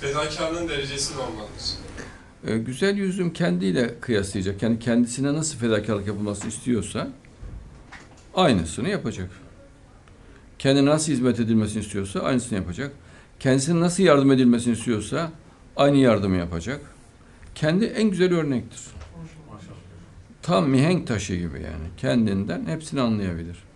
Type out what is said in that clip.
Fedakarlığın derecesi ne olmalıdır? E, güzel yüzüm kendiyle kıyaslayacak. Yani kendisine nasıl fedakarlık yapılması istiyorsa aynısını yapacak. Kendine nasıl hizmet edilmesini istiyorsa aynısını yapacak. Kendisine nasıl yardım edilmesini istiyorsa aynı yardımı yapacak. Kendi en güzel örnektir. Tam mihenk taşı gibi yani. Kendinden hepsini anlayabilir.